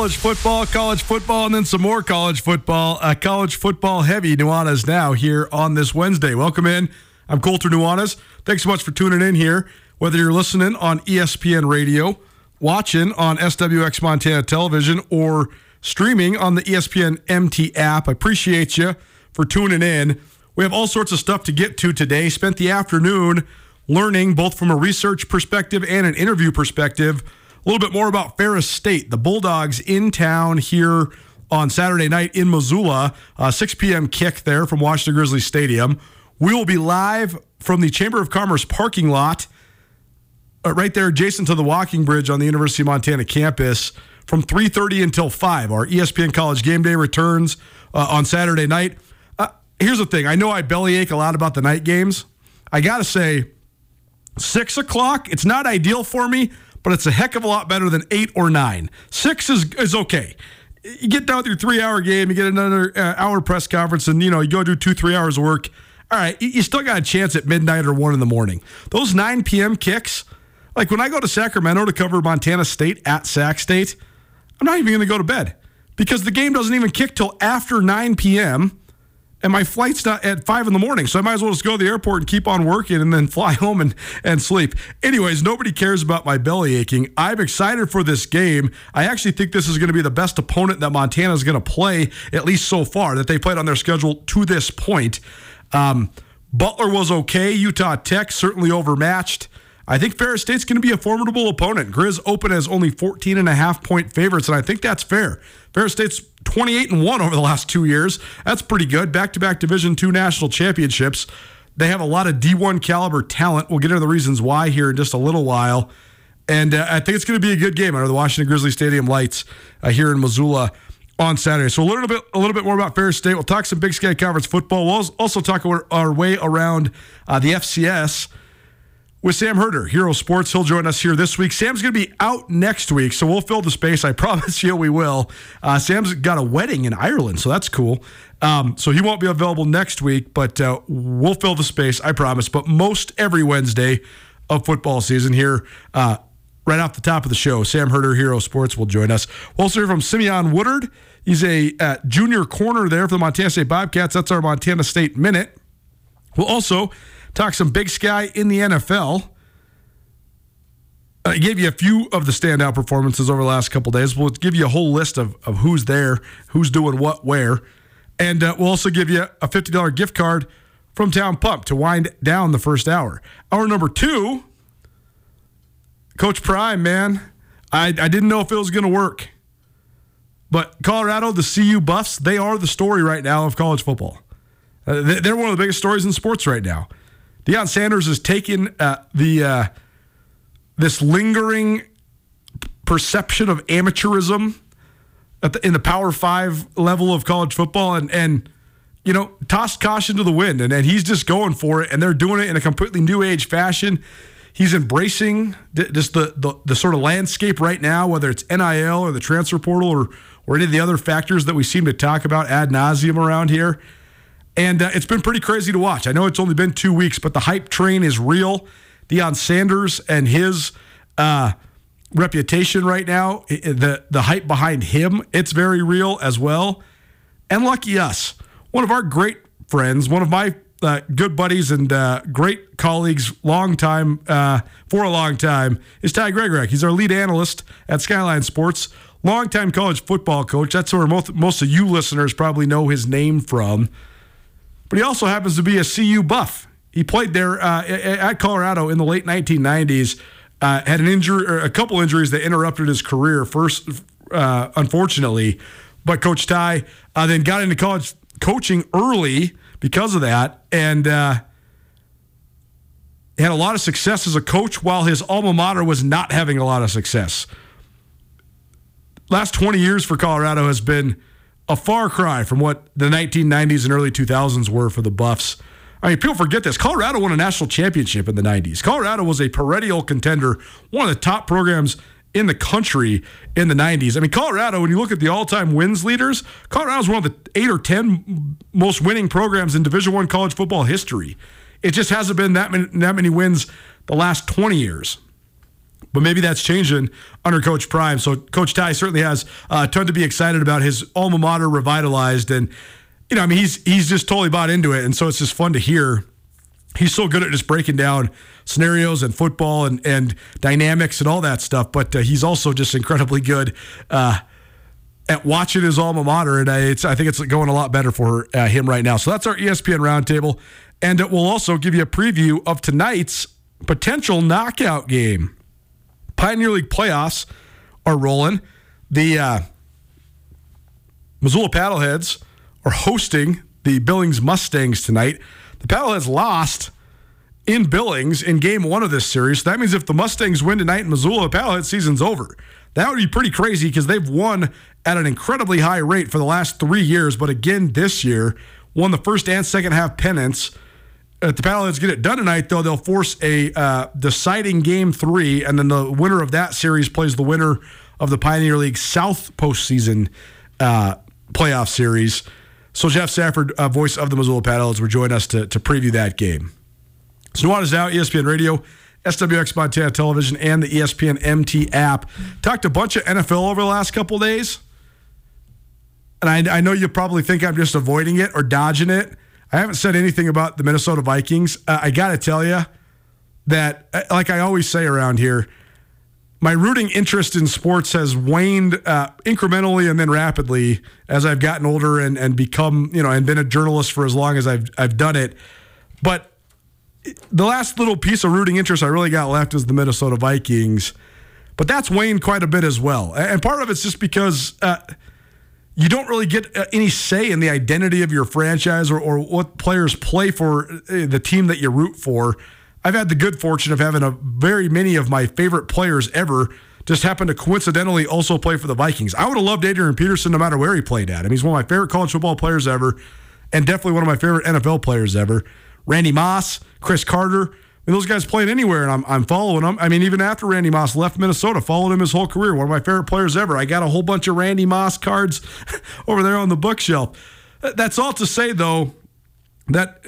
College football, college football, and then some more college football. Uh, college football heavy Nuanez now here on this Wednesday. Welcome in. I'm Colter Nuanez. Thanks so much for tuning in here. Whether you're listening on ESPN Radio, watching on SWX Montana Television, or streaming on the ESPN MT app, I appreciate you for tuning in. We have all sorts of stuff to get to today. Spent the afternoon learning both from a research perspective and an interview perspective a little bit more about Ferris State, the Bulldogs in town here on Saturday night in Missoula, uh, 6 p.m. kick there from Washington Grizzlies Stadium. We will be live from the Chamber of Commerce parking lot, uh, right there adjacent to the walking bridge on the University of Montana campus, from 3:30 until 5. Our ESPN College Game Day returns uh, on Saturday night. Uh, here's the thing: I know I bellyache a lot about the night games. I gotta say, six o'clock. It's not ideal for me, but it's a heck of a lot better than eight or nine. Six is is okay. You get down with your three hour game, you get another uh, hour press conference, and you know you go do two three hours of work. All right, you, still got a chance at midnight or one in the morning. Those nine p.m. kicks, like when I go to Sacramento to cover Montana State at Sac State, I'm not even going to go to bed because the game doesn't even kick till after 9 p.m and my flight's not at five in the morning, so I might as well just go to the airport and keep on working and then fly home and, and sleep. Anyways, nobody cares about my belly aching. I'm excited for this game. I actually think this is going to be the best opponent that Montana is going to play, at least so far, that they played on their schedule to this point. Um, Butler was okay. Utah Tech certainly overmatched. I think Ferris State's going to be a formidable opponent. Grizz open as only 14 and a half point favorites, and I think that's fair. Ferris State's 28 and 1 over the last two years. That's pretty good. Back to back Division two national championships. They have a lot of D1 caliber talent. We'll get into the reasons why here in just a little while. And uh, I think it's going to be a good game under the Washington Grizzly Stadium lights uh, here in Missoula on Saturday. So a little bit, a little bit more about Ferris State. We'll talk some Big Sky Conference football. We'll also talk our, our way around uh, the FCS with Sam Herder, Hero Sports. He'll join us here this week. Sam's going to be out next week, so we'll fill the space. I promise you we will. Uh, Sam's got a wedding in Ireland, so that's cool. Um, so he won't be available next week, but uh, we'll fill the space, I promise. But most every Wednesday of football season here, uh, right off the top of the show, Sam Herder, Hero Sports, will join us. We'll also hear from Simeon Woodard. He's a uh, junior corner there for the Montana State Bobcats. That's our Montana State Minute. We'll also talk some Big Sky in the NFL. I gave you a few of the standout performances over the last couple days. We'll give you a whole list of, of who's there, who's doing what, where. And uh, we'll also give you a $50 gift card from Town Pump to wind down the first hour. Hour number two, Coach Prime, man, I, I didn't know if it was going to work. But Colorado, the CU Buffs, they are the story right now of college football. Uh, they're one of the biggest stories in sports right now. Deion Sanders has taken uh, the uh, this lingering perception of amateurism the, in the Power Five level of college football and and you know tossed caution to the wind, and, and he's just going for it, and they're doing it in a completely new age fashion. He's embracing just the, the the sort of landscape right now, whether it's NIL or the transfer portal or or any of the other factors that we seem to talk about ad nauseum around here. And uh, it's been pretty crazy to watch. I know it's only been two weeks, but the hype train is real. Deion Sanders and his uh, reputation right now, the the hype behind him, it's very real as well. And lucky us, one of our great friends, one of my uh, good buddies and uh, great colleagues, long time uh, for a long time, is Ty Gregorak. He's our lead analyst at Skyline Sports, longtime college football coach. That's where most most of you listeners probably know his name from. But he also happens to be a CU buff. He played there uh, at Colorado in the late 1990s uh, had an injury, a couple injuries that interrupted his career. First, uh, unfortunately, but Coach Ty uh, then got into college coaching early because of that, and uh, had a lot of success as a coach while his alma mater was not having a lot of success. Last 20 years for Colorado has been a far cry from what the 1990s and early 2000s were for the Buffs. I mean, people forget this. Colorado won a national championship in the 90s. Colorado was a perennial contender, one of the top programs in the country in the 90s. I mean, Colorado, when you look at the all-time wins leaders, Colorado is one of the 8 or 10 most winning programs in Division 1 college football history. It just hasn't been that many, that many wins the last 20 years. But maybe that's changing under Coach Prime. So Coach Ty certainly has a ton to be excited about. His alma mater revitalized, and you know, I mean, he's he's just totally bought into it, and so it's just fun to hear. He's so good at just breaking down scenarios and football and and dynamics and all that stuff. But uh, he's also just incredibly good uh, at watching his alma mater, and I, I think it's going a lot better for uh, him right now. So that's our ESPN roundtable, and it will also give you a preview of tonight's potential knockout game. Pioneer League playoffs are rolling. The uh, Missoula Paddleheads are hosting the Billings Mustangs tonight. The Paddleheads lost in Billings in game one of this series. So that means if the Mustangs win tonight in Missoula, Paddlehead season's over. That would be pretty crazy because they've won at an incredibly high rate for the last three years, but again this year, won the first and second half pennants. If the Paddleheads get it done tonight, though, they'll force a uh, deciding game three, and then the winner of that series plays the winner of the Pioneer League South postseason uh, playoff series. So Jeff Safford, uh, voice of the Missoula Paddles, will join us to, to preview that game. So Nuanez Now, ESPN Radio, SWX Montana Television, and the ESPN MT app. Talked a bunch of NFL over the last couple days. And I, I know you probably think I'm just avoiding it or dodging it. I haven't said anything about the Minnesota Vikings. Uh, I got to tell you that, uh, like I always say around here, my rooting interest in sports has waned uh, incrementally and then rapidly as I've gotten older and, and become, you know, and been a journalist for as long as I've, I've done it. But the last little piece of rooting interest I really got left is the Minnesota Vikings. But that's waned quite a bit as well. And part of it's just because uh, you don't really get uh, any say in the identity of your franchise or, or what players play for uh, the team that you root for. I've had the good fortune of having a very many of my favorite players ever just happen to coincidentally also play for the Vikings. I would have loved Adrian Peterson no matter where he played at. I mean, he's one of my favorite college football players ever, and definitely one of my favorite NFL players ever. Randy Moss, Cris Carter. Mean, those guys playing anywhere, and I'm, I'm following them. I mean, even after Randy Moss left Minnesota, followed him his whole career. One of my favorite players ever. I got a whole bunch of Randy Moss cards over there on the bookshelf. That's all to say, though, that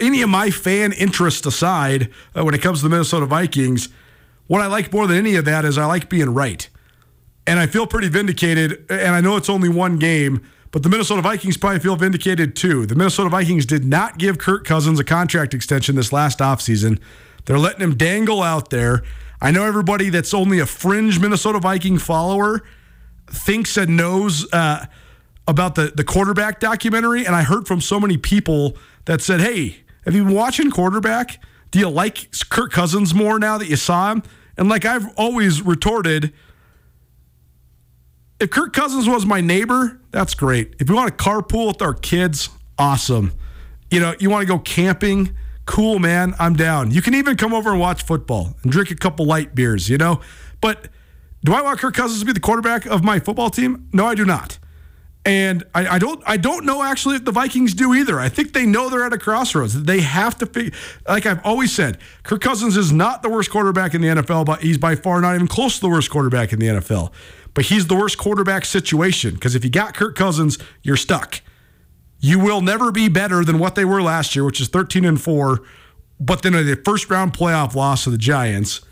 any of my fan interest aside, uh, when it comes to the Minnesota Vikings, what I like more than any of that is I like being right. And I feel pretty vindicated. And I know it's only one game, but the Minnesota Vikings probably feel vindicated too. The Minnesota Vikings did not give Kirk Cousins a contract extension this last offseason. They're letting him dangle out there. I know everybody that's only a fringe Minnesota Viking follower thinks and knows uh, about the, the quarterback documentary. And I heard from so many people that said, hey, Have you been watching quarterback? Do you like Kirk Cousins more now that you saw him? And like I've always retorted, if Kirk Cousins was my neighbor, that's great. If you want to carpool with our kids, awesome. You know, you want to go camping, cool, man, I'm down. You can even come over and watch football and drink a couple light beers, you know? But do I want Kirk Cousins to be the quarterback of my football team? No, I do not. And I, I, don't I don't know actually if the Vikings do either. I think they know they're at a crossroads. They have to figure like I've always said, Kirk Cousins is not the worst quarterback in the NFL, but he's by far not even close to the worst quarterback in the NFL. But he's the worst quarterback situation because if you got Kirk Cousins, you're stuck. You will never be better than what they were last year, which is 13 and 4, but then a first round playoff loss to the Giants.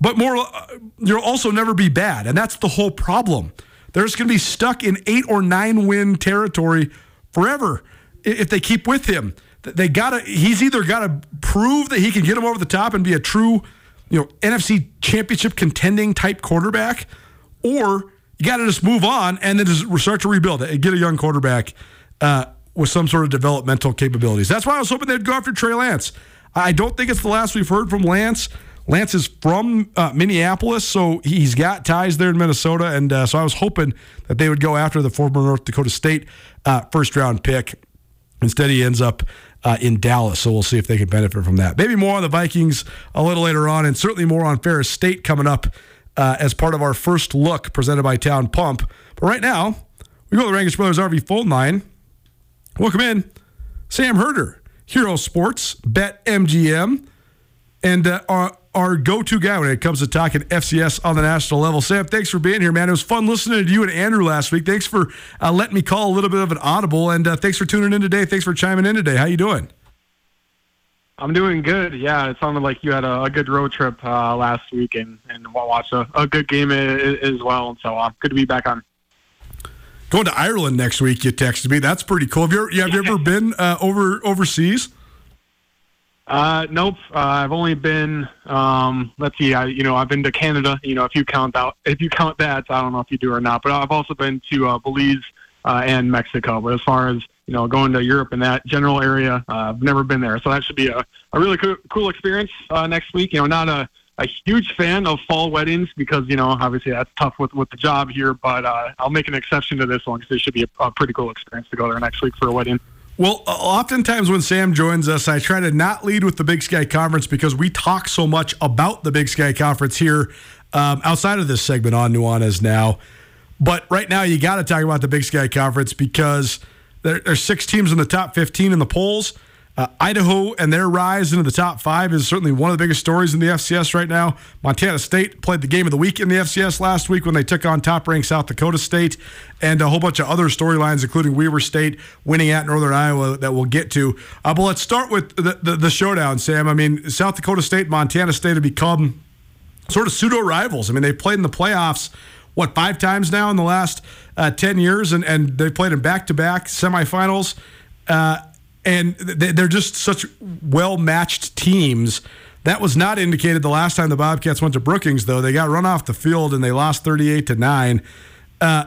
But more uh, you'll also never be bad, and that's the whole problem. They're just going to be stuck in eight or nine win territory forever if they keep with him. They gotta. He's either got to prove that he can get them over the top and be a true, you know, NFC Championship contending type quarterback, or you got to just move on and then just start to rebuild it and get a young quarterback uh, with some sort of developmental capabilities. That's why I was hoping they'd go after Trey Lance. I don't think it's the last we've heard from Lance. Lance is from uh, Minneapolis, so he's got ties there in Minnesota, and uh, so I was hoping that they would go after the former North Dakota State uh, first round pick. Instead, he ends up uh, in Dallas, so we'll see if they can benefit from that. Maybe more on the Vikings a little later on, and certainly more on Ferris State coming up uh, as part of our first look presented by Town Pump. But right now, we go to the Rankish Brothers RV phone line. Welcome in, Sam Herder, Hero Sports, Bet MGM, and uh, our our go-to guy when it comes to talking FCS on the national level. Sam, thanks for being here, man. It was fun listening to you and Andrew last week. Thanks for uh, letting me call a little bit of an audible, and uh, thanks for tuning in today. Thanks for chiming in today. How you doing? I'm doing good. Yeah, it sounded like you had a, a good road trip uh, last week and and watched a, a good game as well. And So uh, good to be back on. Going to Ireland next week. You texted me. That's pretty cool. Have you ever, have you ever been uh, over overseas? Uh, nope. Uh, I've only been, um, let's see, I, you know, I've been to Canada, you know, if you count that, if you count that, I don't know if you do or not, but I've also been to, uh, Belize, uh, and Mexico. But as far as, you know, going to Europe and that general area, uh, I've never been there. So that should be a, a really cool, cool experience, uh, next week. You know, not a, a huge fan of fall weddings because, you know, obviously that's tough with, with the job here, but, uh, I'll make an exception to this one because it should be a, a pretty cool experience to go there next week for a wedding. Well, oftentimes when Sam joins us, I try to not lead with the Big Sky Conference because we talk so much about the Big Sky Conference here um, outside of this segment on Nuanez now. But right now, you got to talk about the Big Sky Conference because there, there's six teams in the top 15 in the polls. Uh, Idaho and their rise into the top five is certainly one of the biggest stories in the FCS right now. Montana State played the game of the week in the FCS last week when they took on top ranked South Dakota State, and a whole bunch of other storylines, including Weber State winning at Northern Iowa that we'll get to. Uh, but let's start with the, the, the showdown, Sam. I mean, South Dakota State, Montana State have become sort of pseudo rivals. I mean, they've played in the playoffs what five times now in the last uh, ten years, and and they've played in back to back semifinals. Uh, and they're just such well matched teams. That was not indicated the last time the Bobcats went to Brookings, though. They got run off the field and they lost 38 to 9. Uh,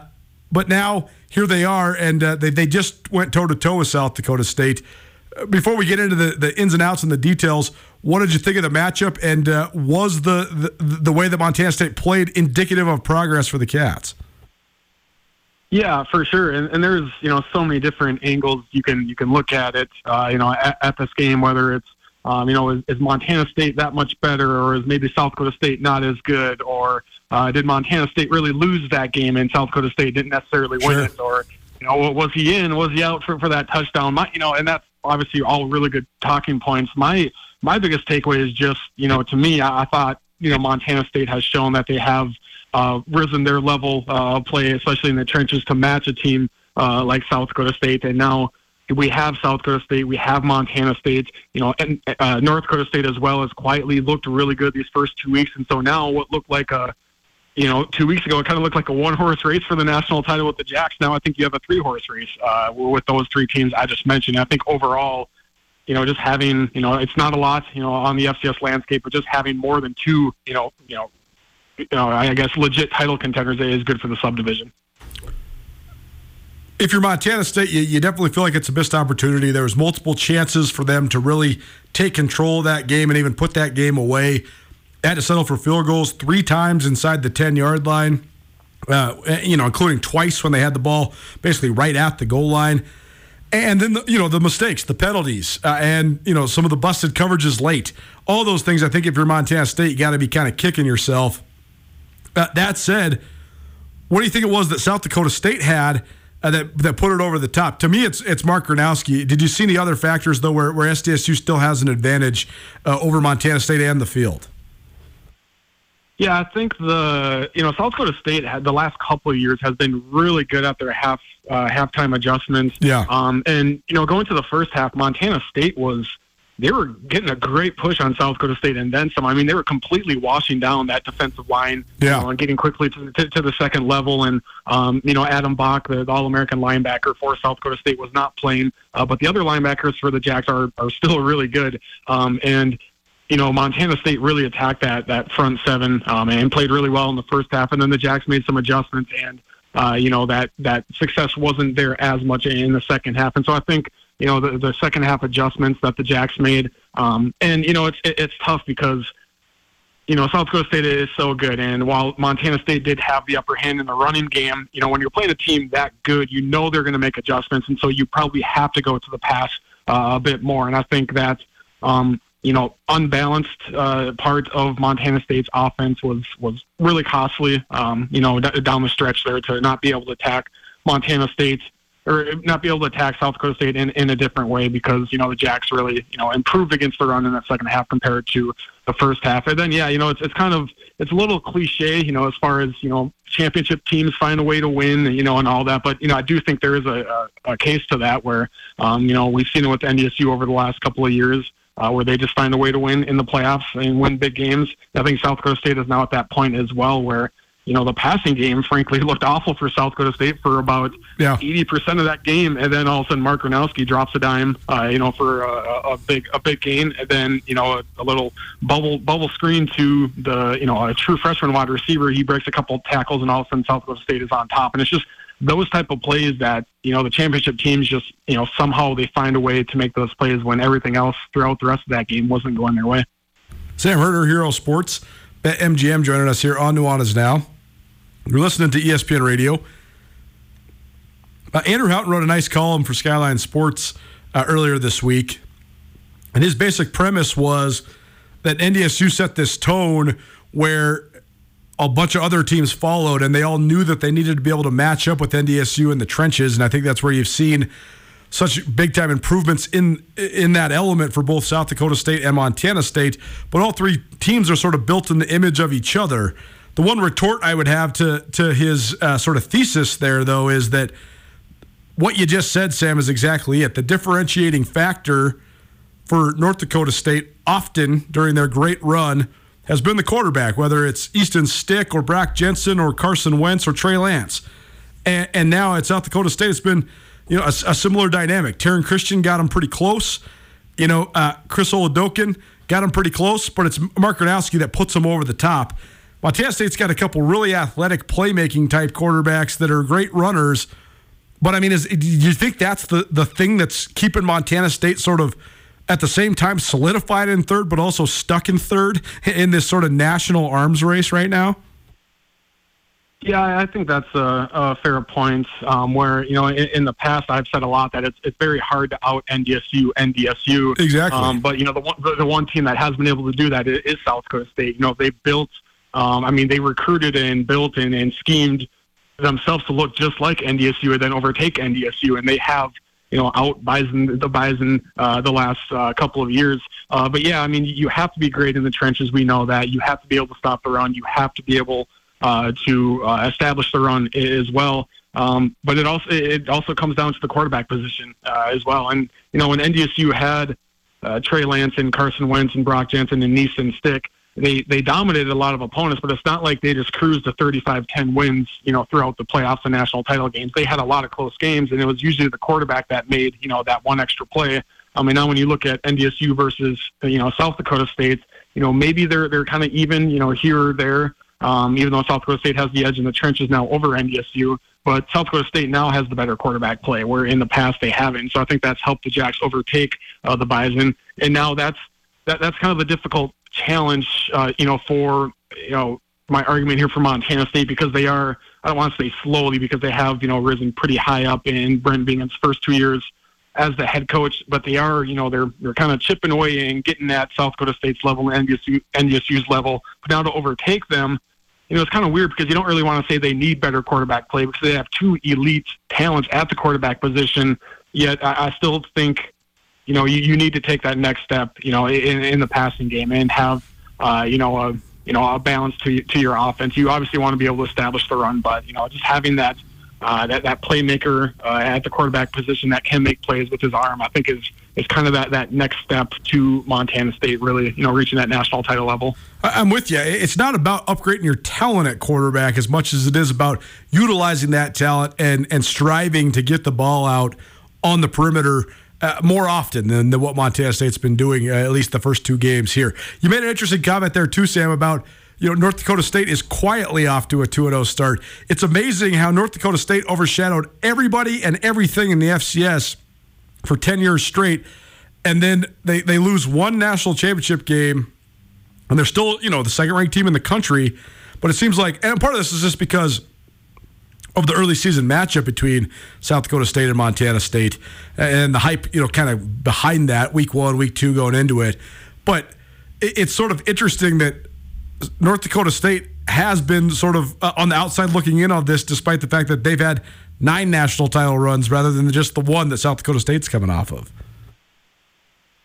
but now here they are, and uh, they, they just went toe to toe with South Dakota State. Uh, before we get into the, the ins and outs and the details, what did you think of the matchup? And uh, was the, the, the way that Montana State played indicative of progress for the Cats? Yeah, for sure. And, and there's you know so many different angles you can you can look at it. Uh, you know, at, at this game, whether it's um, you know is, is Montana State that much better, or is maybe South Dakota State not as good, or uh, did Montana State really lose that game and South Dakota State didn't necessarily win it, or you know was he in, was he out for for that touchdown? My, you know, and that's obviously all really good talking points. My my biggest takeaway is just you know to me, I, I thought you know Montana State has shown that they have uh, risen their level uh, of play, especially in the trenches, to match a team uh, like South Dakota State. And now we have South Dakota State, we have Montana State, you know, and uh, North Dakota State as well has quietly looked really good these first two weeks. And so now what looked like a you know, two weeks ago, it kind of looked like a one horse race for the national title with the Jacks. Now I think you have a three horse race uh, with those three teams I just mentioned. I think overall, you know, just having, you know, it's not a lot, you know, on the FCS landscape, but just having more than two, you know, you know, you know, I guess legit title contenders is good for the subdivision. if you're Montana State, you, you, definitely feel like it's a missed opportunity. There was multiple chances for them to really take control of that game and even put that game away. Had to settle for field goals three times inside the 10 yard line, uh, you know, including twice when they had the ball basically right at the goal line. And then, the, you know, the mistakes, the penalties, uh, and, you know, some of the busted coverages late. All those things, I think if you're Montana State, you got to be kind of kicking yourself. Uh, that said, what do you think it was that South Dakota State had uh, that that put it over the top? To me, it's it's Mark Gronowski. Did you see any other factors though, where, where SDSU still has an advantage uh, over Montana State and the field? Yeah, I think the you know South Dakota State had the last couple of years has been really good at their half uh, halftime adjustments. Yeah. Um, and you know going to the first half, Montana State was they were getting a great push on South Dakota State and then some. I mean, they were completely washing down that defensive line yeah. You know, and getting quickly to, to, to, the second level. And, um, you know, Adam Bach, the, the All American linebacker for South Dakota State, was not playing. Uh, but the other linebackers for the Jacks are, are still really good. Um, and, you know, Montana State really attacked that, that front seven um, and played really well in the first half. And then the Jacks made some adjustments and, uh, you know, that, that success wasn't there as much in the second half. And so I think, you know, the, the second half adjustments that the Jacks made. Um, and, you know, it's, it, it's tough because, you know, South Dakota State is so good. And while Montana State did have the upper hand in the running game, you know, when you're playing a team that good, you know they're going to make adjustments. And so you probably have to go to the pass uh, a bit more. And I think that, um, you know, unbalanced uh, part of Montana State's offense was was really costly. Um, you know, d- down the stretch there to not be able to attack Montana State or not be able to attack South Dakota State in, in a different way because, you know, the Jacks really, you know, improved against the run in that second half compared to the first half. And then, yeah, you know, it's, it's kind of, it's a little cliche, you know, as far as, you know, championship teams find a way to win, you know, and all that. But, you know, I do think there is a, a, a case to that where, um, you know, we've seen it with NDSU over the last couple of years. Uh, where they just find a way to win in the playoffs and win big games. I think South Dakota State is now at that point as well, where you know, the passing game, frankly, looked awful for South Dakota State for about yeah. 80% of that game. And then all of a sudden, Mark Gronowski drops a dime, uh, you know, for a, a big a big gain. And then, you know, a, a, little bubble bubble screen to the, you know, a true freshman wide receiver. He breaks a couple tackles, and all of a sudden, South Dakota State is on top. And it's just those type of plays that, you know, the championship teams just, you know, somehow they find a way to make those plays when everything else throughout the rest of that game wasn't going their way. Sam Herder, Hero Sports. Bet MGM joining us here on Nuanez Now. You're listening to ESPN Radio. Uh, Andrew Houghton wrote a nice column for Skyline Sports uh, earlier this week. And his basic premise was that NDSU set this tone where a bunch of other teams followed, and they all knew that they needed to be able to match up with NDSU in the trenches. And I think that's where you've seen such big time improvements in in that element for both South Dakota State and Montana State. But all three teams are sort of built in the image of each other. The one retort I would have to to his uh, sort of thesis there, though, is that what you just said, Sam, is exactly it. The differentiating factor for North Dakota State often during their great run has been the quarterback, whether it's Easton Stick or Brock Jensen or Carson Wentz or Trey Lance. And, and now at South Dakota State, it's been you know a, a similar dynamic. Taryn Christian got him pretty close. You know, uh, Chris Oladokun got him pretty close, but it's Mark Gronowski that puts him over the top. Montana State's got a couple really athletic playmaking type quarterbacks that are great runners. But I mean, is do you think that's the the thing that's keeping Montana State sort of at the same time solidified in third, but also stuck in third in this sort of national arms race right now? Yeah, I think that's a, a fair point. Um, where you know, in, in, the past, I've said a lot that it's it's very hard to out NDSU, NDSU. Exactly. Um, but you know, the one the, the, one team that has been able to do that is, is South Dakota State. You know, they built um, I mean, they recruited and built and, and schemed themselves to look just like NDSU and then overtake NDSU, and they have you know out Bison the Bison uh, the last uh, couple of years. Uh, but yeah, I mean, you have to be great in the trenches. We know that you have to be able to stop the run. You have to be able uh, to uh, establish the run as well. Um, but it also it also comes down to the quarterback position uh, as well. And you know, when NDSU had uh, Trey Lance and Carson Wentz and Brock Jensen and Easton Stick, they they dominated a lot of opponents, but it's not like they just cruised to 35-10 wins, you know, throughout the playoffs and national title games. They had a lot of close games, and it was usually the quarterback that made you know that one extra play. I mean, now when you look at NDSU versus you know South Dakota State, you know maybe they're they're kind of even, you know, here or there. Um, even though South Dakota State has the edge in the trenches now over NDSU, But South Dakota State now has the better quarterback play, where in the past they haven't. So I think that's helped the Jacks overtake uh, the Bison, and now that's that, that's kind of the difficult challenge, uh, you know, for you know my argument here for Montana State because they are I don't want to say slowly because they have you know risen pretty high up in Brent Vigen's first two years as the head coach, but they are you know they're they're kind of chipping away and getting at South Dakota State's level and NDSU NDSU's level. But now to overtake them, you know, it's kind of weird because you don't really want to say they need better quarterback play because they have two elite talents at the quarterback position. Yet I, I still think, you know, you, you need to take that next step, you know, in, in the passing game and have, uh, you know, a you know a balance to to your offense. You obviously want to be able to establish the run, but you know, just having that uh, that that playmaker uh, at the quarterback position that can make plays with his arm, I think is is kind of that, that next step to Montana State really you know reaching that national title level. I'm with you. It's not about upgrading your talent at quarterback as much as it is about utilizing that talent and and striving to get the ball out on the perimeter. Uh, more often than, than what Montana State's been doing, uh, at least the first two games here. You made an interesting comment there too, Sam, about you know, North Dakota State is quietly off to a 2 0 start. It's amazing how North Dakota State overshadowed everybody and everything in the FCS for 10 years straight. And then they, they lose one national championship game, and they're still, you know, the second ranked team in the country. But it seems like, and part of this is just because of the early season matchup between South Dakota State and Montana State and the hype, you know, kind of behind that week one, week two going into it. But it's sort of interesting that North Dakota State has been sort of uh, on the outside looking in on this, despite the fact that they've had nine national title runs rather than just the one that South Dakota State's coming off of.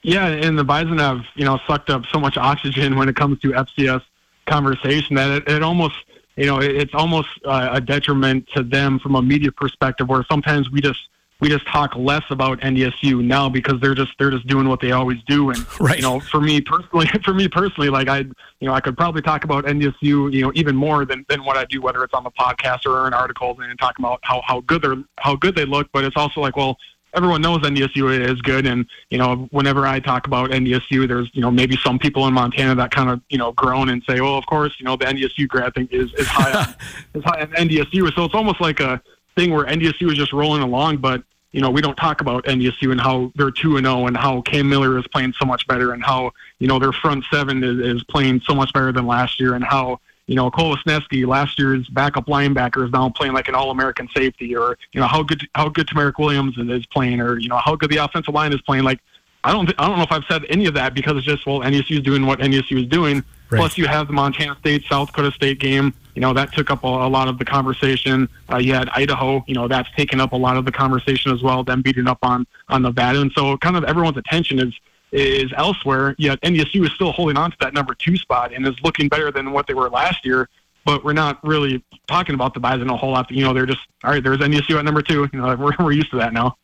Yeah, and the Bison have you know sucked up so much oxygen when it comes to FCS conversation that it, it almost you know it, it's almost uh, a detriment to them from a media perspective, where sometimes we just we just talk less about NDSU now because they're just they're just doing what they always do. And right. you know, for me personally, for me personally, like I, you know, I could probably talk about NDSU, you know, even more than, than what I do, whether it's on the podcast or in articles and talking about how how good they're how good they look. But it's also like, well, everyone knows NDSU is good, and you know, whenever I talk about NDSU, there's you know maybe some people in Montana that kind of you know groan and say, well, of course, you know, the NDSU grad thing is is high on, is high on NDSU. So it's almost like a thing where NDSU is just rolling along, but you know, we don't talk about NDSU and how they're 2 and 0 and how Cam Miller is playing so much better and how, you know, their front seven is, is playing so much better than last year and how, you know, Cole Wisniewski, last year's backup linebacker, is now playing like an All-American safety, or you know how good how good Tamarick Williams is playing, or you know how good the offensive line is playing. Like, I don't I don't know if I've said any of that because it's just well NDSU is doing what NDSU is doing. Right. Plus, you have the Montana State South Dakota State game you know that took up a, a lot of the conversation. Uh, you had Idaho, you know that's taken up a lot of the conversation as well. Them beating up on on Nevada, and so kind of everyone's attention is is elsewhere. Yet NDSU is still holding on to that number two spot and is looking better than what they were last year. But we're not really talking about the Bison a whole lot. You know, they're just all right. There's NDSU at number two. You know, we're we're used to that now.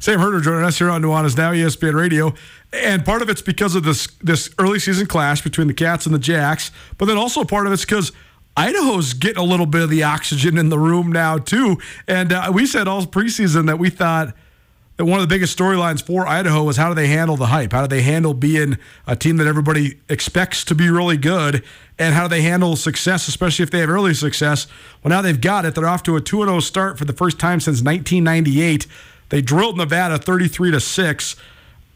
Sam Herder joining us here on Nuanez Now, ESPN Radio. And part of it's because of this this early season clash between the Cats and the Jacks, but then also part of it's because Idaho's getting a little bit of the oxygen in the room now too. And uh, we said all preseason that we thought one of the biggest storylines for Idaho was how do they handle the hype? How do they handle being a team that everybody expects to be really good? And how do they handle success, especially if they have early success? Well, now they've got it. They're off to a 2 0 start for the first time since 1998. They drilled Nevada 33 to 6.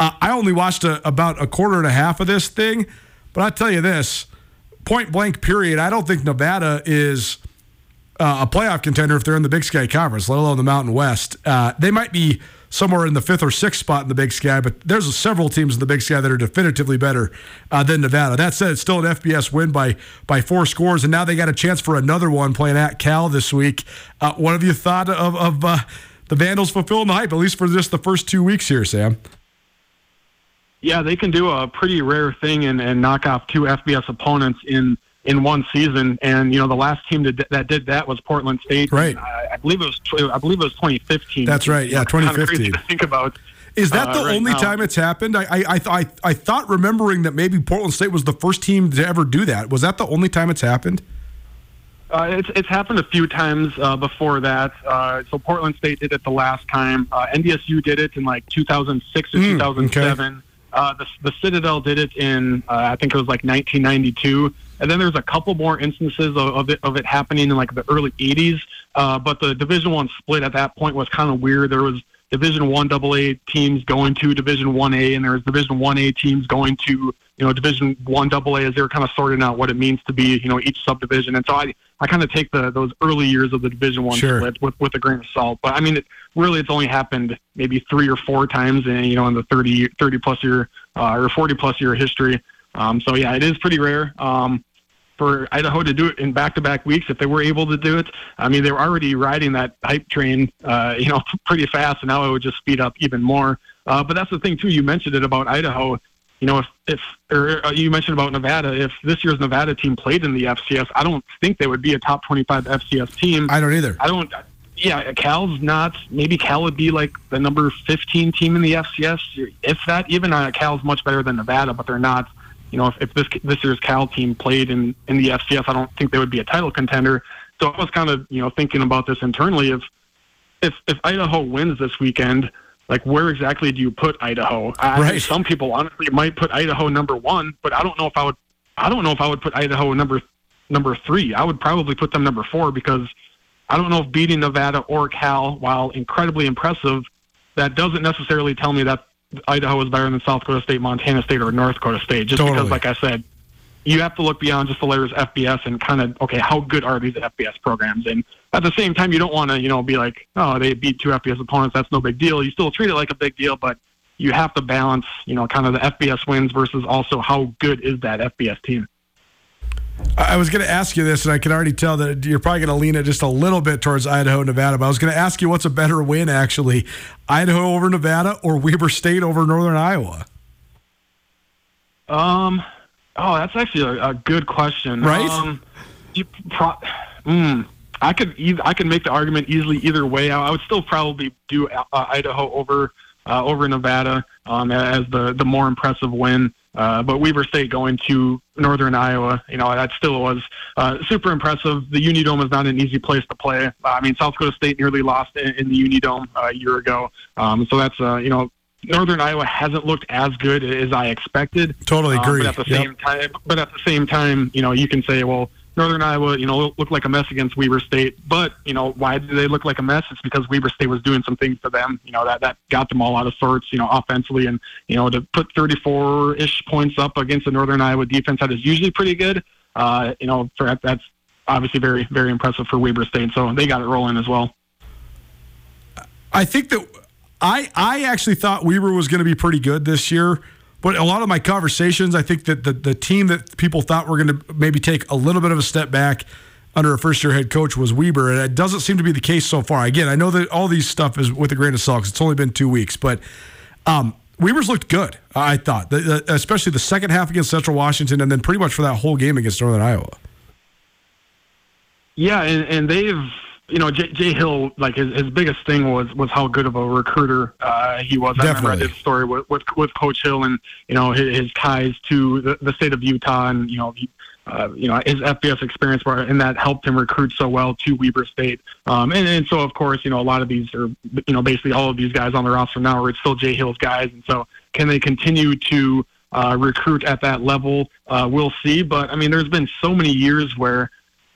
Uh, I only watched a, about a quarter and a half of this thing, but I tell you this point blank period, I don't think Nevada is uh, a playoff contender if they're in the Big Sky Conference, let alone the Mountain West. Uh, they might be somewhere in the fifth or sixth spot in the Big Sky, but there's several teams in the Big Sky that are definitively better uh, than Nevada. That said, it's still an FBS win by by four scores, and now they got a chance for another one playing at Cal this week. Uh, what have you thought of, of uh, the Vandals fulfilling the hype, at least for just the first two weeks here, Sam? Yeah, they can do a pretty rare thing and, and knock off two FBS opponents in in one season. And you know, the last team that, that did that was Portland State. Right. I, I believe it was. I believe it was 2015. That's right. Yeah, 2015. to think about. Is that the uh, right only now. time it's happened? I, I I I thought remembering that maybe Portland State was the first team to ever do that. Was that the only time it's happened? Uh, it's it's happened a few times uh, before that. Uh, so Portland State did it the last time. Uh, NDSU did it in like 2006 or mm, 2007. Okay Uh, the, the Citadel did it in, uh, I think it was like 1992. And then there's a couple more instances of, of, it, of it happening in like the early 80s. Uh, but the Division One split at that point was kind of weird. There was Division One AA teams going to Division One A, and there was Division One A teams going to you know Division One AA as they were kind of sorting out what it means to be you know each subdivision. And so I I kind of take the those early years of the Division One Sure. split with with a grain of salt. But I mean, it, really, it's only happened maybe three or four times in you know in the 30 30 plus year uh, or 40 plus year history. Um, so yeah, it is pretty rare. Um, for Idaho to do it in back-to-back weeks if they were able to do it. I mean, they were already riding that hype train, uh, you know, pretty fast, and now it would just speed up even more. Uh, but that's the thing too. You mentioned it about Idaho. You know, if if or uh, you mentioned about Nevada, if this year's Nevada team played in the FCS, I don't think they would be a top 25 FCS team. I don't either. I don't. Yeah, Cal's not. Maybe Cal would be like the number 15 team in the FCS, if that. Even uh, Cal's much better than Nevada, but they're not. You know, if, if this this year's Cal team played in in the FCS, I don't think they would be a title contender. So I was kind of you know thinking about this internally. If if if Idaho wins this weekend, like where exactly do you put Idaho? I, Right. Some people honestly might put Idaho number one, but I don't know if I would. I don't know if I would put Idaho number number three. I would probably put them number four because I don't know if beating Nevada or Cal, while incredibly impressive, that doesn't necessarily tell me that Idaho is better than South Dakota State, Montana State, or North Dakota State. Just Totally. because, like I said, you have to look beyond just the layers FBS and kind of okay, how good are these FBS programs? And at the same time, you don't want to you know be like, oh, they beat two FBS opponents, that's no big deal. You still treat it like a big deal, but you have to balance you know kind of the FBS wins versus also how good is that FBS team. I was going to ask you this, and I can already tell that you're probably going to lean it just a little bit towards Idaho, Nevada. But I was going to ask you what's a better win, actually, Idaho over Nevada or Weber State over Northern Iowa? Um, oh, that's actually a, a good question. Right? Um, you pro- mm, I could eith- I could make the argument easily either way. I, I would still probably do uh, Idaho over uh, over Nevada um, as the the more impressive win. Uh, but Weber State going to Northern Iowa, you know, that still was uh, super impressive. The Unidome is not an easy place to play. Uh, I mean, South Dakota State nearly lost in, in the Unidome uh, a year ago. Um, so that's, uh, you know, Northern Iowa hasn't looked as good as I expected. Totally Um, agree. but at the Yep. same time, but at the same time, you know, you can say, well, Northern Iowa, you know, looked like a mess against Weber State. But you know, why did they look like a mess? It's because Weber State was doing some things to them. You know, that that got them all out of sorts. You know, offensively, and you know, to put 34-ish points up against the Northern Iowa defense that is usually pretty good. Uh, you know, for that's obviously very very impressive for Weber State. So they got it rolling as well. I think that I I actually thought Weber was going to be pretty good this year, but a lot of my conversations, I think that the the team that people thought were going to maybe take a little bit of a step back under a first year head coach was Weber, and it doesn't seem to be the case so far. Again, I know that all these stuff is with a grain of salt because it's only been two weeks, but um, Weber's looked good. I thought, the, the, especially the second half against Central Washington, and then pretty much for that whole game against Northern Iowa. Yeah, and, and they've you know Jay, Jay Hill like his, his biggest thing was was how good of a recruiter uh, he was. I remember I Definitely. did a story with, with with Coach Hill and you know his, his ties to the, the state of Utah and you know he, uh, you know his FBS experience where and that helped him recruit so well to Weber State. Um, and, and so of course you know a lot of these are you know basically all of these guys on the roster now are still Jay Hill's guys, and so can they continue to uh, recruit at that level? Uh, we'll see. But I mean, there's been so many years where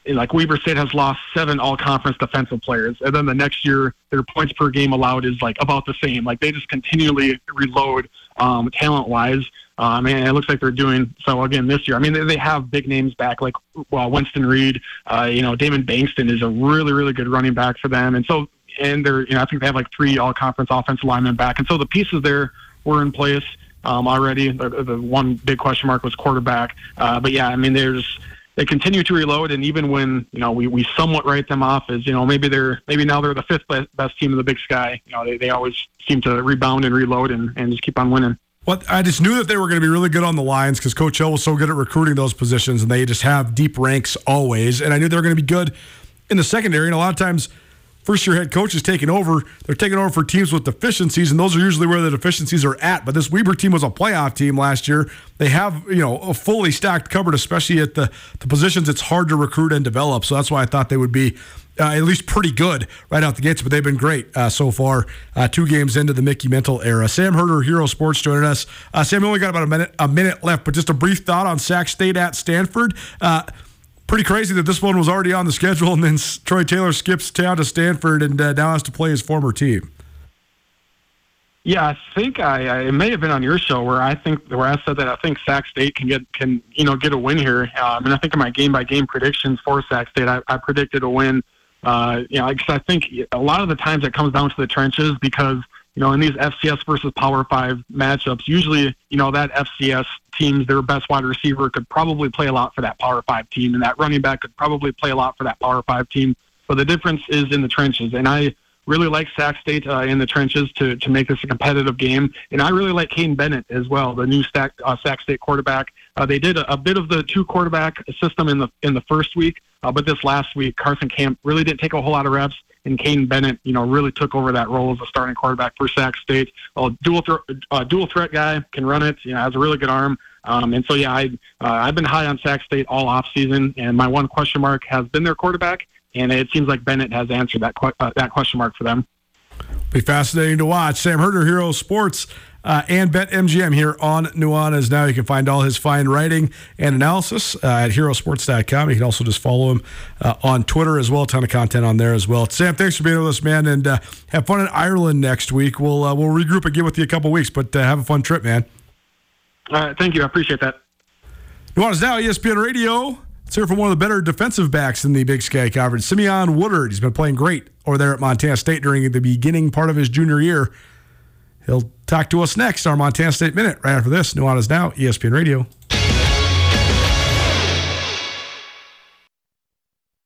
like Weber State has lost seven all conference defensive players. And then the next year, their points per game allowed is like about the same. Like they just continually reload um, talent wise. Um, and it looks like they're doing so again this year. I mean, they, they have big names back like well, Winston Reid, uh, you know, Damon Bankston is a really, really good running back for them. And so, and they're, you know, I think they have like three all conference offensive linemen back. And so the pieces there were in place um, already. The, the one big question mark was quarterback. Uh, but yeah, I mean, there's, they continue to reload, and even when you know we, we somewhat write them off as you know maybe they're maybe now they're the fifth best, team in the Big Sky. You know they, they always seem to rebound and reload and, and just keep on winning. Well, I just knew that they were going to be really good on the lines because Coach Hill was so good at recruiting those positions, and they just have deep ranks always. And I knew they were going to be good in the secondary. And a lot of times, first year head coaches taking over, they're taking over for teams with deficiencies, and those are usually where the deficiencies are at. But this Weber team was a playoff team last year. They have, you know, a fully stacked cupboard, especially at the, the positions it's hard to recruit and develop. So that's why I thought they would be uh, at least pretty good right out the gates, but they've been great uh, so far. Uh, two games into the Mickey Mental era. Sam Herder, Hero Sports, joining us. Uh, Sam, we only got about a minute a minute left, but just a brief thought on Sac State at Stanford. Pretty crazy that this one was already on the schedule, and then Troy Taylor skips town to Stanford and uh, now has to play his former team. Yeah, I think I, I it may have been on your show where I think where I said that I think Sac State can get can you know get a win here. Um, and I think in my game by game predictions for Sac State, I, I predicted a win uh, you know, because I think a lot of the times it comes down to the trenches because you know in these FCS versus Power Five matchups, usually you know that FCS teams their best wide receiver could probably play a lot for that Power Five team, and that running back could probably play a lot for that Power Five team. But the difference is in the trenches, and I really like Sac State uh, in the trenches to to make this a competitive game, and I really like Kaiden Bennett as well, the new Sac, uh, Sac State quarterback. Uh, they did a, a bit of the two quarterback system in the in the first week. Uh, but this last week, Carson Camp really didn't take a whole lot of reps, and Kaiden Bennett, you know, really took over that role as a starting quarterback for Sac State. A dual th- uh, dual threat guy can run it. You know, has a really good arm. Um, and so, yeah, I uh, I've been high on Sac State all off season, and my one question mark has been their quarterback, and it seems like Bennett has answered that que- uh, that question mark for them. Be fascinating to watch. Sam Herder, Hero Sports uh, and BetMGM here on Nuanez. Now you can find all his fine writing and analysis uh, at herosports.com. You can also just follow him uh, on Twitter as well. A ton of content on there as well. Sam, thanks for being with us, man, and uh, have fun in Ireland next week. We'll uh, we'll regroup again with you a couple weeks, but uh, have a fun trip, man. All right, thank you. I appreciate that. Nuanez now ESPN Radio. Let's hear from one of the better defensive backs in the Big Sky Conference, Simeon Woodard. He's been playing great over there at Montana State during the beginning part of his junior year. He'll talk to us next, our Montana State Minute, right after this. Nuanez Now, ESPN Radio.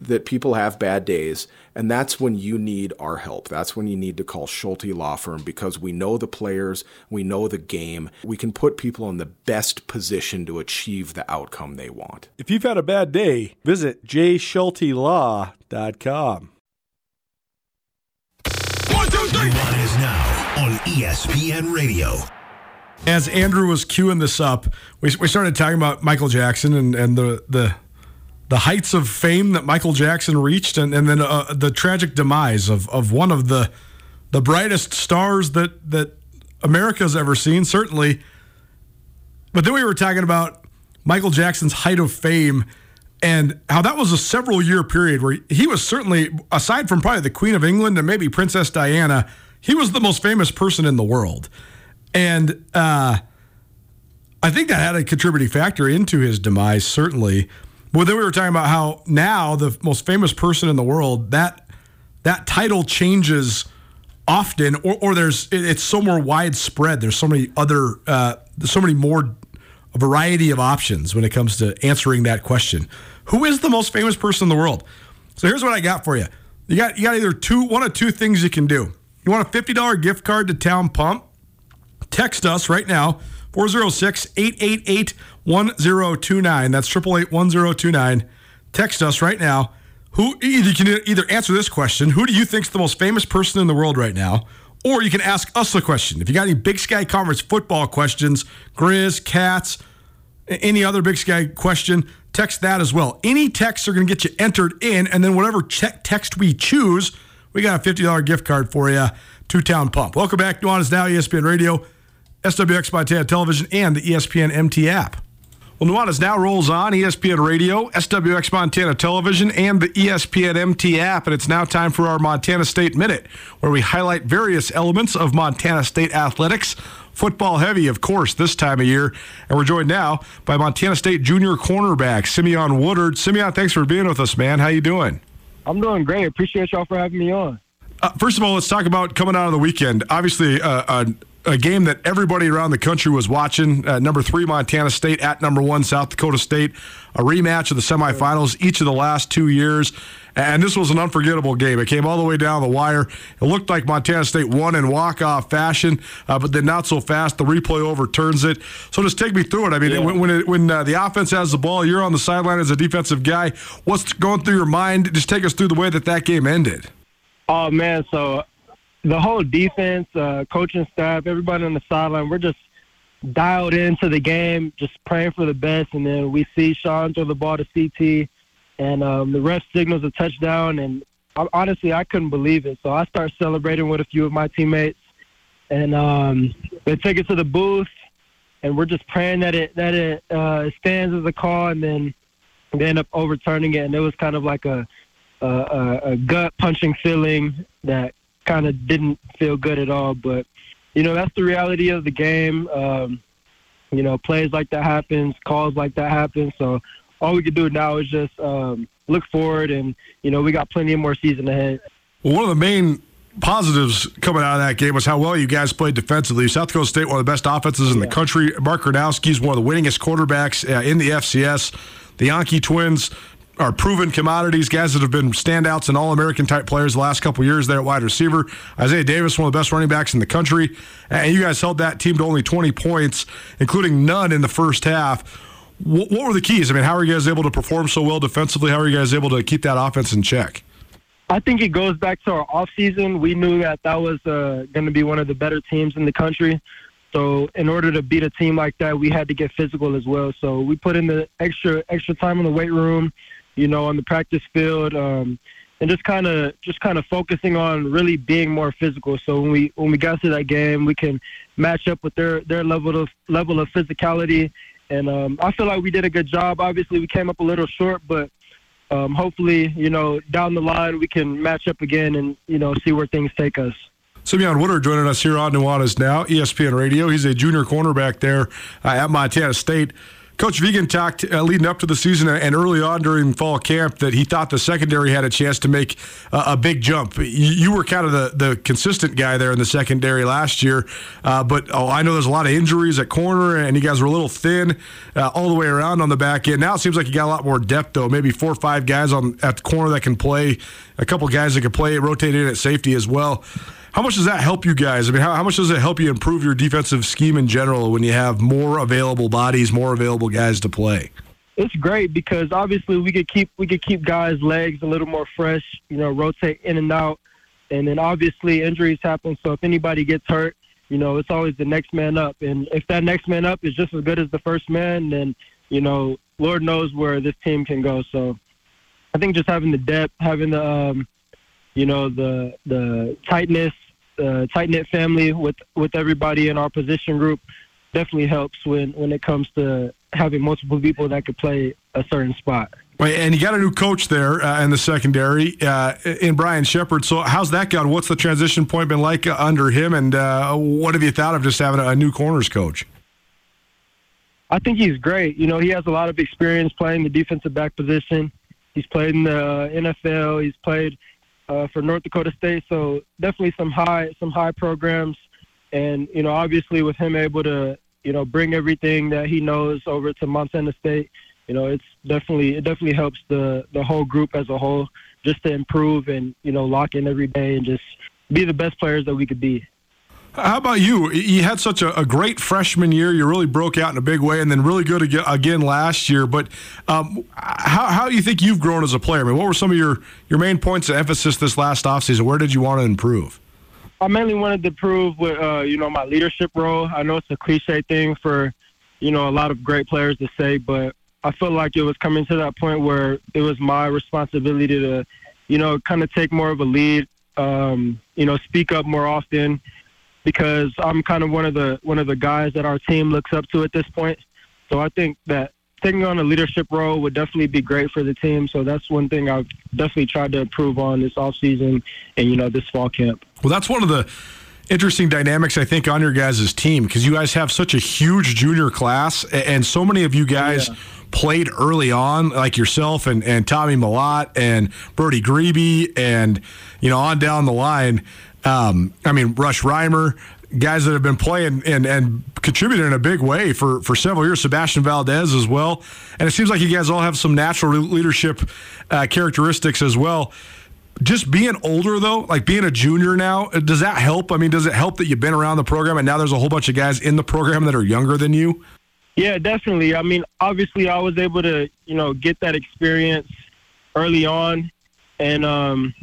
that people have bad days, and that's when you need our help. That's when you need to call Schulte Law Firm because we know the players, we know the game. We can put people in the best position to achieve the outcome they want. If you've had a bad day, visit jschultelaw.com. One, two, three. is now on ESPN Radio. As Andrew was queuing this up, we, we started talking about Michael Jackson and, and the, the the heights of fame that Michael Jackson reached, and, and then uh, the tragic demise of, of one of the the brightest stars that that America's ever seen, certainly. But then we were talking about Michael Jackson's height of fame and how that was a several year period where he was certainly, aside from probably the Queen of England and maybe Princess Diana, he was the most famous person in the world. And uh, I think that had a contributing factor into his demise, certainly. Well, then we were talking about how now the most famous person in the world that that title changes often, or, or there's it's so more widespread. There's so many other uh, there's so many more variety of options when it comes to answering that question. Who is the most famous person in the world? So here's what I got for you. You got you got either two one of two things you can do. You want a fifty dollar gift card to Town Pump? Text us right now 406 888 1029. That's 888 1029. Text us right now. Who you can either answer this question Who do you think is the most famous person in the world right now? Or you can ask us a question. If you got any Big Sky Conference football questions, Grizz, Cats, any other Big Sky question, text that as well. Any texts are going to get you entered in, and then whatever text we choose, we got a $50 gift card for you to Town Pump. Welcome back. Nuanez Now ESPN Radio. SWX Montana Television, and the ESPN MT app. Well, Nuanez now rolls on ESPN Radio, SWX Montana Television, and the ESPN MT app, and it's now time for our Montana State Minute, where we highlight various elements of Montana State athletics. Football heavy, of course, this time of year. And we're joined now by Montana State junior cornerback Simeon Woodard. Simeon, thanks for being with us, man. How you doing? I'm doing great. Appreciate y'all for having me on. Uh, first of all, let's talk about coming out of the weekend. Obviously, uh, a, a, game that everybody around the country was watching. Uh, number three, Montana State at number one, South Dakota State. A rematch of the semifinals each of the last two years. And this was an unforgettable game. It came all the way down the wire. It looked like Montana State won in walk-off fashion, uh, but then not so fast. The replay overturns it. So just take me through it. I mean, yeah. when when, it, when uh, the offense has the ball, you're on the sideline as a defensive guy. What's going through your mind? Just take us through the way that that game ended. Oh man, so the whole defense, uh, coaching staff, everybody on the sideline, we're just dialed into the game, just praying for the best. And then we see Sean throw the ball to CT, and um, the ref signals a touchdown. And honestly, I couldn't believe it. So I start celebrating with a few of my teammates, and um, they take it to the booth, and we're just praying that it that it uh, stands as a call, and then they end up overturning it. And it was kind of like a a, a gut punching feeling that kind of didn't feel good at all. But you know, that's the reality of the game. Um, you know, plays like that happens, calls like that happen. So all we can do now is just um, look forward, and you know, we got plenty of more season ahead. Well, one of the main positives coming out of that game was how well you guys played defensively. South Dakota State, one of the best offenses in yeah. the country. Mark Gronowski is one of the winningest quarterbacks uh, in the FCS. The Janke twins are proven commodities, guys that have been standouts and All American type players the last couple years there at wide receiver. Isaiah Davis, one of the best running backs in the country, and you guys held that team to only 20 points, including none in the first half. What, were the keys? I mean, how are you guys able to perform so well defensively? How are you guys able to keep that offense in check? I think it goes back to our offseason. We knew that that was uh, going to be one of the better teams in the country. So in order to beat a team like that, we had to get physical as well. So we put in the extra extra time in the weight room you know, on the practice field, um, and just kind of just kind of focusing on really being more physical. So when we when we got to that game, we can match up with their their level of level of physicality, and um, I feel like we did a good job. Obviously, we came up a little short, but um, hopefully, you know, down the line we can match up again and you know see where things take us. Simeon Woodard joining us here on Nuanez Now, ESPN Radio. He's a junior cornerback there uh, at Montana State. Coach Vigen talked uh, leading up to the season and early on during fall camp that he thought the secondary had a chance to make uh, a big jump. You, you, were kind of the, the consistent guy there in the secondary last year, uh, but oh, I know there's a lot of injuries at corner, and you guys were a little thin uh, all the way around on the back end. Now it seems like you got a lot more depth, though. Maybe four or five guys on at the corner that can play, a couple guys that can play, rotate in at safety as well. How much does that help you guys? I mean, how, how much does it help you improve your defensive scheme in general when you have more available bodies, more available guys to play? It's great because obviously we could keep we could keep guys' legs a little more fresh, you know, rotate in and out, and then obviously injuries happen. So if anybody gets hurt, you know, it's always the next man up, and if that next man up is just as good as the first man, then you know, Lord knows where this team can go. So I think just having the depth, having the um, you know the the tightness, uh, tight knit family with with everybody in our position group definitely helps when when it comes to having multiple people that could play a certain spot. And you got a new coach there uh, in the secondary, uh, in Brian Shepard. So how's that gone? What's the transition point been like under him, and uh, what have you thought of just having a new corners coach? I think he's great. You know, he has a lot of experience playing the defensive back position. He's played in the NFL. He's played uh, for North Dakota State. So definitely some high some high programs, and you know obviously with him able to you know bring everything that he knows over to Montana State, you know it's definitely it definitely helps the the whole group as a whole just to improve and you know lock in every day and just be the best players that we could be. How about you? You had such a, a, great freshman year. You really broke out in a big way, and then really good again last year. But um, how, how do you think you've grown as a player? I mean, what were some of your, your main points of emphasis this last offseason? Where did you want to improve? I mainly wanted to improve with uh, you know my leadership role. I know it's a cliche thing for you know a lot of great players to say, but I felt like it was coming to that point where it was my responsibility to you know kind of take more of a lead, um, you know, speak up more often because I'm kind of one of the one of the guys that our team looks up to at this point. So I think that taking on a leadership role would definitely be great for the team. So that's one thing I've definitely tried to improve on this off season and you know this fall camp. Well, that's one of the interesting dynamics I think on your guys' team because you guys have such a huge junior class and so many of you guys. Yeah played early on, like yourself and, and Tommy Mellott and Brody Grebe and, you know, on down the line. Um, I mean, Rush Reimer, guys that have been playing and, and contributed in a big way for, for several years. Sebastian Valdez as well. And it seems like you guys all have some natural leadership uh, characteristics as well. Just being older, though, like being a junior now, does that help? I mean, does it help that you've been around the program and now there's a whole bunch of guys in the program that are younger than you? Yeah, definitely. I mean, obviously, I was able to, you know, get that experience early on, and um,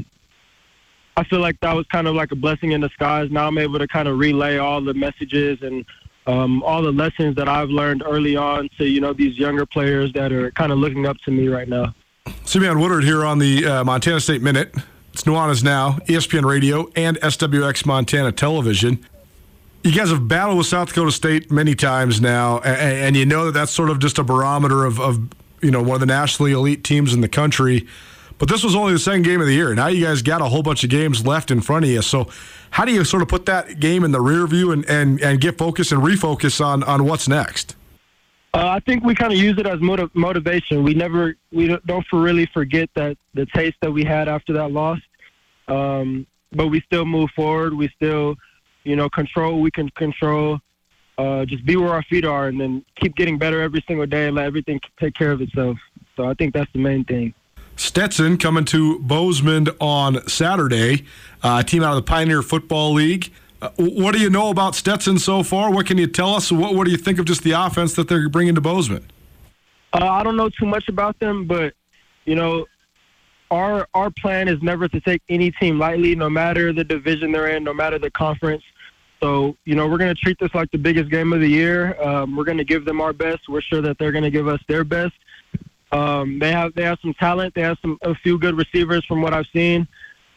I feel like that was kind of like a blessing in disguise. Now I'm able to kind of relay all the messages and um, all the lessons that I've learned early on to, you know, these younger players that are kind of looking up to me right now. Simeon Woodard here on the uh, Montana State Minute. It's Nuanez Now, ESPN Radio, and SWX Montana Television you guys have battled with South Dakota State many times now, and, and, you know that that's sort of just a barometer of, of, you know one of the nationally elite teams in the country. But this was only the second game of the year. Now you guys got a whole bunch of games left in front of you. So how do you sort of put that game in the rear view and, and, and get focus and refocus on, on what's next? Uh, I think we kind of use it as motiv- motivation. We never we don't for really forget that the taste that we had after that loss, um, but we still move forward. We still you know, control we can control. Uh, just be where our feet are, and then keep getting better every single day, and let everything take care of itself. So I think that's the main thing. Stetson coming to Bozeman on Saturday, uh, team out of the Pioneer Football League. Uh, what do you know about Stetson so far? What can you tell us? What, what do you think of just the offense that they're bringing to Bozeman? Uh, I don't know too much about them, but you know, our our plan is never to take any team lightly, no matter the division they're in, no matter the conference. So, you know, we're going to treat this like the biggest game of the year. Um, we're going to give them our best. We're sure that they're going to give us their best. Um, they have they have some talent. They have some a few good receivers from what I've seen.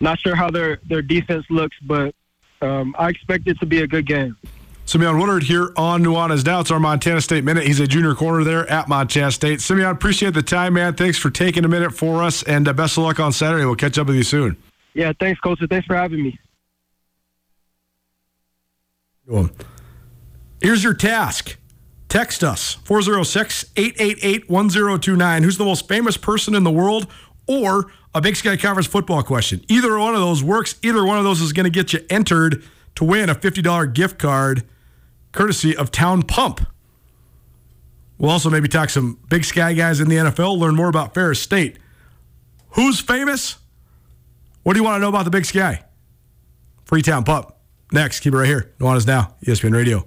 Not sure how their their defense looks, but um, I expect it to be a good game. Simeon Woodard here on Nuanez Now. It's our Montana State Minute. He's a junior corner there at Montana State. Simeon, appreciate the time, man. Thanks for taking a minute for us, and uh, best of luck on Saturday. We'll catch up with you soon. Yeah, thanks, Coach. Thanks for having me. Here's your task. Text us 406 888 1029. Who's the most famous person in the world? Or a Big Sky Conference football question. Either one of those works. Either one of those is going to get you entered to win a $50 gift card courtesy of Town Pump. We'll also maybe talk some Big Sky guys in the NFL, learn more about Ferris State. Who's famous? What do you want to know about the Big Sky? Freetown Pump. Next, keep it right here. Nuanez Now, ESPN Radio.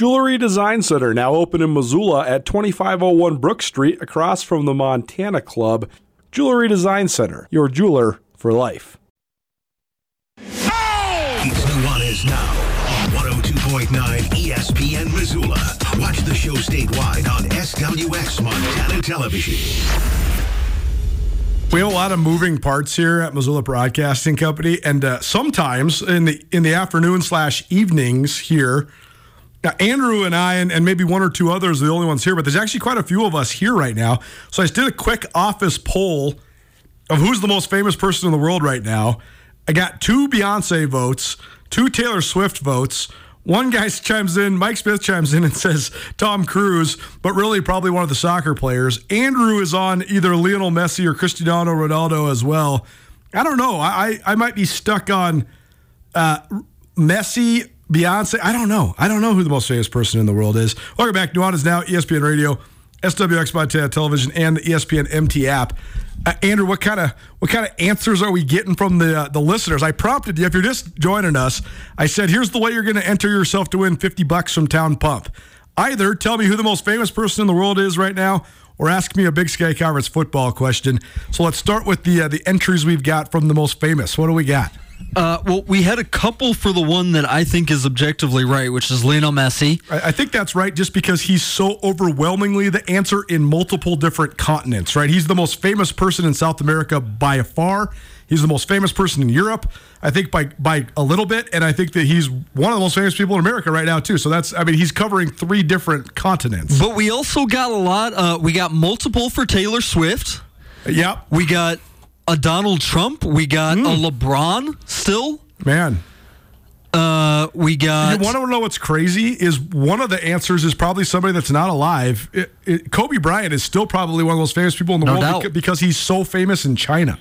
Jewelry Design Center now open in Missoula at 2501 Brook Street across from the Montana Club. Jewelry Design Center, your jeweler for life. Oh! It's Nuanez now on 102.9 ESPN Missoula. Watch the show statewide on SWX Montana Television. We have a lot of moving parts here at Missoula Broadcasting Company, and uh, sometimes in the in the afternoon slash evenings here, now, Andrew and I, and, and maybe one or two others, are the only ones here, but there's actually quite a few of us here right now. So I did a quick office poll of who's the most famous person in the world right now. I got two Beyonce votes, two Taylor Swift votes, one guy chimes in, Mike Smith chimes in and says Tom Cruise, but really probably one of the soccer players. Andrew is on either Lionel Messi or Cristiano Ronaldo as well. I don't know. I, I might be stuck on uh, Messi, Beyonce. I don't know. I don't know who the most famous person in the world is. Welcome back. Nuanez Now, ESPN Radio, SWX Montana Television, and the ESPN MT app. Uh, Andrew, what kind of what kind of answers are we getting from the uh, the listeners? I prompted you if you're just joining us. I said, "Here's the way you're going to enter yourself to win 50 bucks from Town Pump. Either tell me who the most famous person in the world is right now, or ask me a Big Sky Conference football question. So let's start with the uh, the entries we've got from the most famous. What do we got? Uh, well, we had a couple for the one that I think is objectively right, which is Lionel Messi. I, I think that's right, just because he's so overwhelmingly the answer in multiple different continents. Right? He's the most famous person in South America by far. He's the most famous person in Europe, I think by by a little bit, and I think that he's one of the most famous people in America right now too. So that's, I mean, he's covering three different continents. But we also got a lot. Uh, we got multiple for Taylor Swift. Yep. We got a Donald Trump. We got Hmm. a LeBron still. Man, Uh, we got. You want to know what's crazy? Is one of the answers is probably somebody that's not alive. It, it, Kobe Bryant is still probably one of the most famous people in the No world doubt. because he's so famous in China.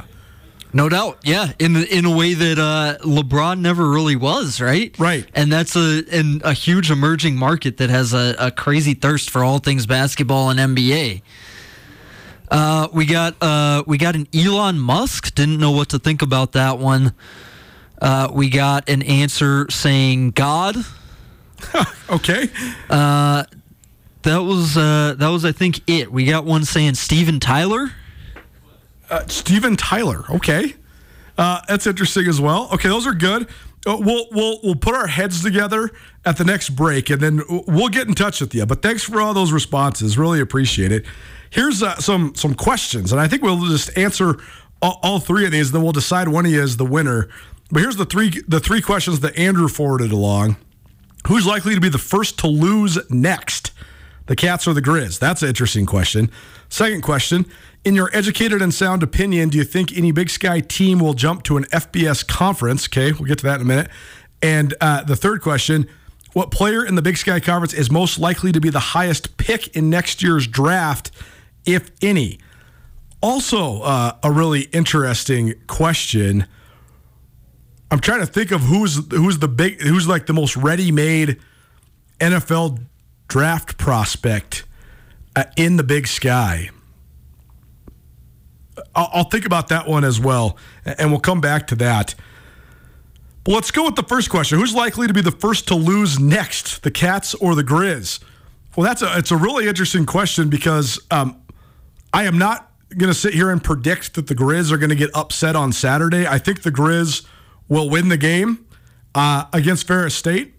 No doubt, yeah, in the, in a way that uh, LeBron never really was, right? Right. and that's a in a huge emerging market that has a, a crazy thirst for all things basketball and NBA. Uh, we got uh, we got an Elon Musk. Didn't know what to think about that one. Uh, we got an answer saying God. Okay. That was uh, that was I think it. We got one saying Steven Tyler. Uh, Steven Tyler. Okay. Uh, that's interesting as well. Okay, those are good. Uh, we'll we'll we'll put our heads together at the next break, and then we'll get in touch with you. But thanks for all those responses. Really appreciate it. Here's uh, some some questions, and I think we'll just answer all, all three of these. and Then we'll decide of you is the winner. But here's the three the three questions that Andrew forwarded along. Who's likely to be the first to lose next? The Cats or the Grizz? That's an interesting question. Second question In your educated and sound opinion, do you think any Big Sky team will jump to an FBS conference? Okay, we'll get to that in a minute. And uh, the third question What player in the Big Sky Conference is most likely to be the highest pick in next year's draft, if any? Also, uh, a really interesting question. I'm trying to think of who's who's the big who's like the most ready-made NFL draft prospect uh, in the Big Sky. I'll, I'll think about that one as well, and we'll come back to that. But let's go with the first question: Who's likely to be the first to lose next, the Cats or the Grizz? Well, that's a it's a really interesting question because um, I am not going to sit here and predict that the Grizz are going to get upset on Saturday. I think the Grizz will win the game uh, against Ferris State.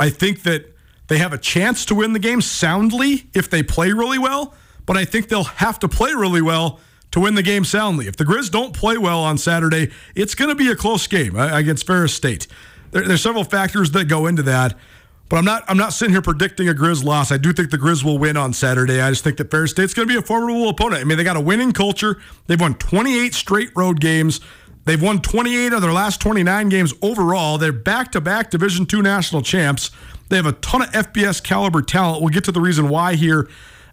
I think that they have a chance to win the game soundly if they play really well, but I think they'll have to play really well to win the game soundly. If the Grizz don't play well on Saturday, it's going to be a close game uh, against Ferris State. There, there's several factors that go into that, but I'm not I'm not sitting here predicting a Grizz loss. I do think the Grizz will win on Saturday. I just think that Ferris State's going to be a formidable opponent. I mean, they got a winning culture. They've won 28 straight road games. They've won 28 of their last 29 games overall. They're back-to-back Division II national champs. They have a ton of FBS caliber talent. We'll get to the reason why here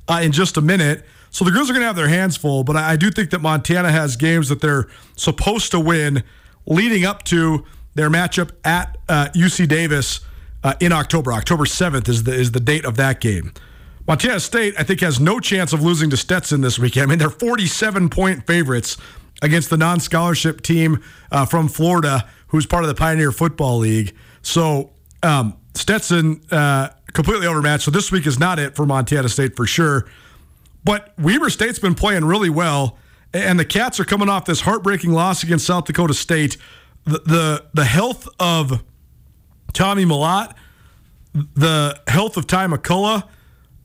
uh, in just a minute. So the Grizz are going to have their hands full, but I, I do think that Montana has games that they're supposed to win leading up to their matchup at uh, UC Davis uh, in October. October 7th is the is the date of that game. Montana State, I think, has no chance of losing to Stetson this weekend. I mean, they're 47 point favorites against the non scholarship team uh, from Florida, who's part of the Pioneer Football League. So um, Stetson uh, completely overmatched. So this week is not it for Montana State for sure. But Weber State's been playing really well, and the Cats are coming off this heartbreaking loss against South Dakota State. The the, the health of Tommy Mellott, the health of Ty McCullouch,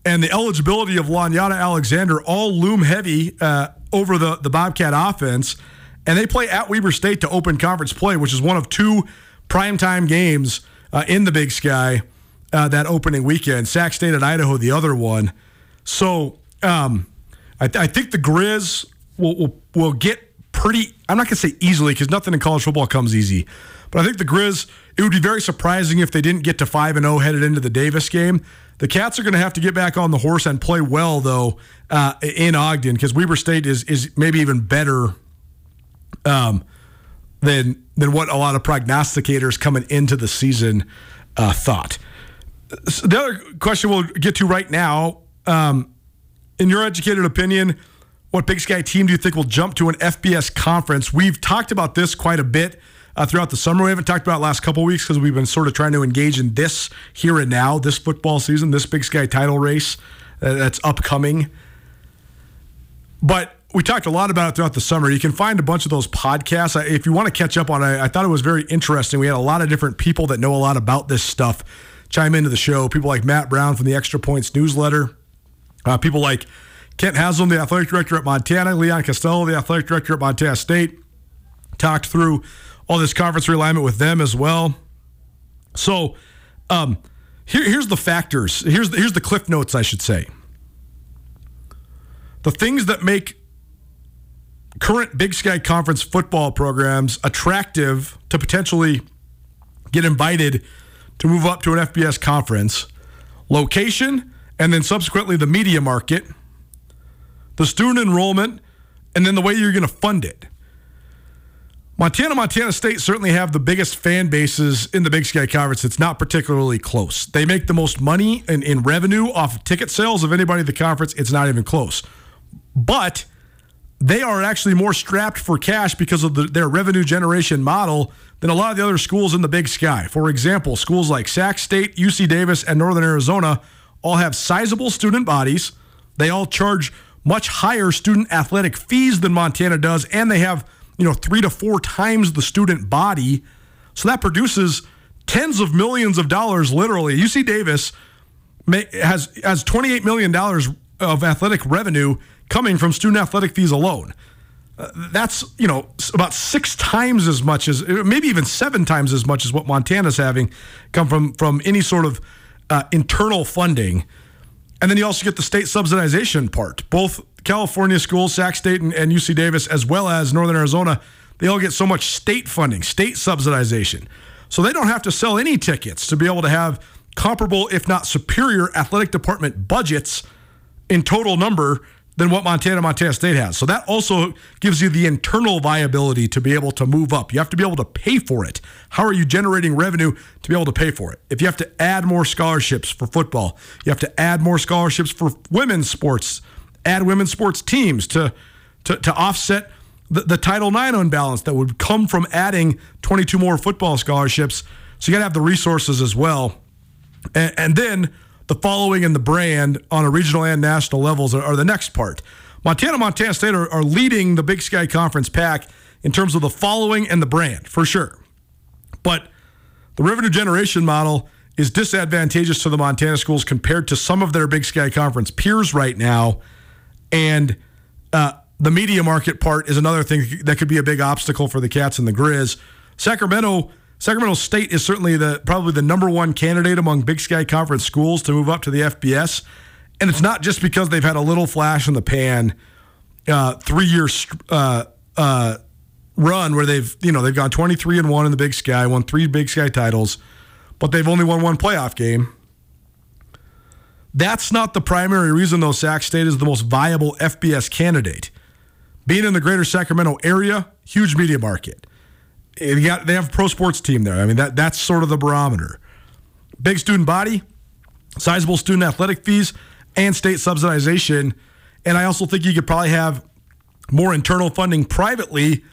and the eligibility of Lonyatta Alexander all loom heavy uh, over the, the Bobcat offense. And they play at Weber State to open conference play, which is one of two primetime games uh, in the Big Sky uh, that opening weekend. Sac State and Idaho, the other one. So um, I, th- I think the Grizz will, will, will get pretty, I'm not going to say easily because nothing in college football comes easy. But I think the Grizz, it would be very surprising if they didn't get to 5 and 0 headed into the Davis game. The Cats are going to have to get back on the horse and play well, though, uh, in Ogden because Weber State is is maybe even better um, than than what a lot of prognosticators coming into the season uh, thought. So the other question we'll get to right now, um, in your educated opinion, what Big Sky team do you think will jump to an FBS conference? We've talked about this quite a bit uh, throughout the summer. We haven't talked about last couple weeks because we've been sort of trying to engage in this here and now, this football season, this Big Sky title race uh, that's upcoming. but we talked a lot about it throughout the summer. You can find a bunch of those podcasts. If you want to catch up on it, I thought it was very interesting. We had a lot of different people that know a lot about this stuff chime into the show. People like Matt Brown from the Extra Points newsletter. Uh, people like Kent Haslam, the athletic director at Montana, Leon Costello, the athletic director at Montana State, talked through all this conference realignment with them as well. So, um, here, here's the factors. Here's the, here's the cliff notes, I should say. The things that make current Big Sky Conference football programs attractive to potentially get invited to move up to an FBS conference, location, and then subsequently the media market, the student enrollment, and then the way you're going to fund it. Montana, Montana State certainly have the biggest fan bases in the Big Sky Conference. It's not particularly close. They make the most money in, in revenue off of ticket sales of anybody in the conference. It's not even close. But they are actually more strapped for cash because of the, their revenue generation model than a lot of the other schools in the Big Sky. For example, schools like Sac State, UC Davis, and Northern Arizona all have sizable student bodies. They all charge much higher student athletic fees than Montana does, and they have you know three to four times the student body. So that produces tens of millions of dollars, literally. UC Davis has has twenty eight million dollars of athletic revenue coming from student athletic fees alone. Uh, that's you know about six times as much as maybe even seven times as much as what Montana's having come from from any sort of uh, internal funding. And then you also get the state subsidization part. Both California schools, Sac State and, and UC Davis, as well as Northern Arizona, they all get so much state funding, state subsidization. So they don't have to sell any tickets to be able to have comparable, if not superior, athletic department budgets in total number than what Montana Montana State has. So that also gives you the internal viability to be able to move up. You have to be able to pay for it. How are you generating revenue to be able to pay for it? If you have to add more scholarships for football, you have to add more scholarships for women's sports, add women's sports teams to to, to offset the, the Title IX imbalance that would come from adding 22 more football scholarships. So you got to have the resources as well. and, and then the following and the brand on a regional and national levels are, are the next part. Montana, Montana State are, are, leading the Big Sky Conference pack in terms of the following and the brand, for sure. But the revenue generation model is disadvantageous to the Montana schools compared to some of their Big Sky Conference peers right now. And uh, the media market part is another thing that could be a big obstacle for the Cats and the Grizz. Sacramento Sacramento State is certainly the probably the number one candidate among Big Sky Conference schools to move up to the FBS, and it's not just because they've had a little flash in the pan, uh, three year uh, uh, run where they've you know they've gone twenty three and one in the Big Sky, won three Big Sky titles, but they've only won one playoff game. That's not the primary reason, though. Sac State is the most viable FBS candidate. Being in the greater Sacramento area, huge media market they, got, they have a pro sports team there. I mean, that that's sort of the barometer. Big student body, sizable student athletic fees, and state subsidization. And I also think you could probably have more internal funding privately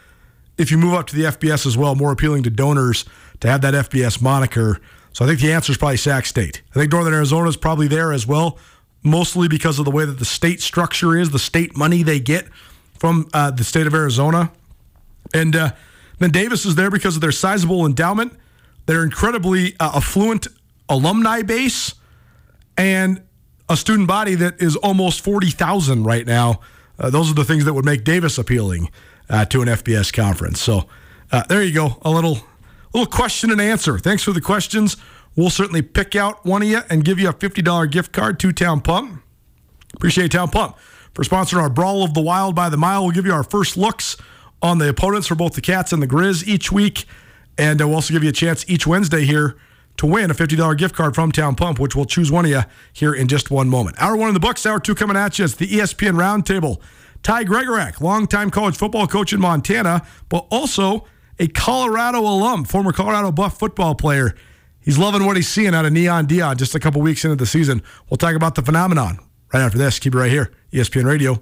if you move up to the FBS as well, more appealing to donors to have that FBS moniker. So I think the answer is probably Sac State. I think Northern Arizona is probably there as well, mostly because of the way that the state structure is, the state money they get from uh, the state of Arizona. And uh, then Davis is there because of their sizable endowment, their incredibly uh, affluent alumni base, and a student body that is almost 40,000 right now. Uh, those are the things that would make Davis appealing uh, to an FBS conference. So uh, there you go. A little, little question and answer. Thanks for the questions. We'll certainly pick out one of you and give you a $50 gift card to Town Pump. Appreciate Town Pump for sponsoring our Brawl of the Wild by the Mile. We'll give you our first looks on the opponents for both the Cats and the Grizz each week. And uh, we'll also give you a chance each Wednesday here to win a $50 gift card from Town Pump, which we'll choose one of you here in just one moment. Hour one in the books, hour two coming at you. It's the ESPN Roundtable. Ty Gregorak, longtime college football coach in Montana, but also a Colorado alum, former Colorado Buff football player. He's loving what he's seeing out of Neon Deion just a couple weeks into the season. We'll talk about the phenomenon right after this. Keep it right here, ESPN Radio.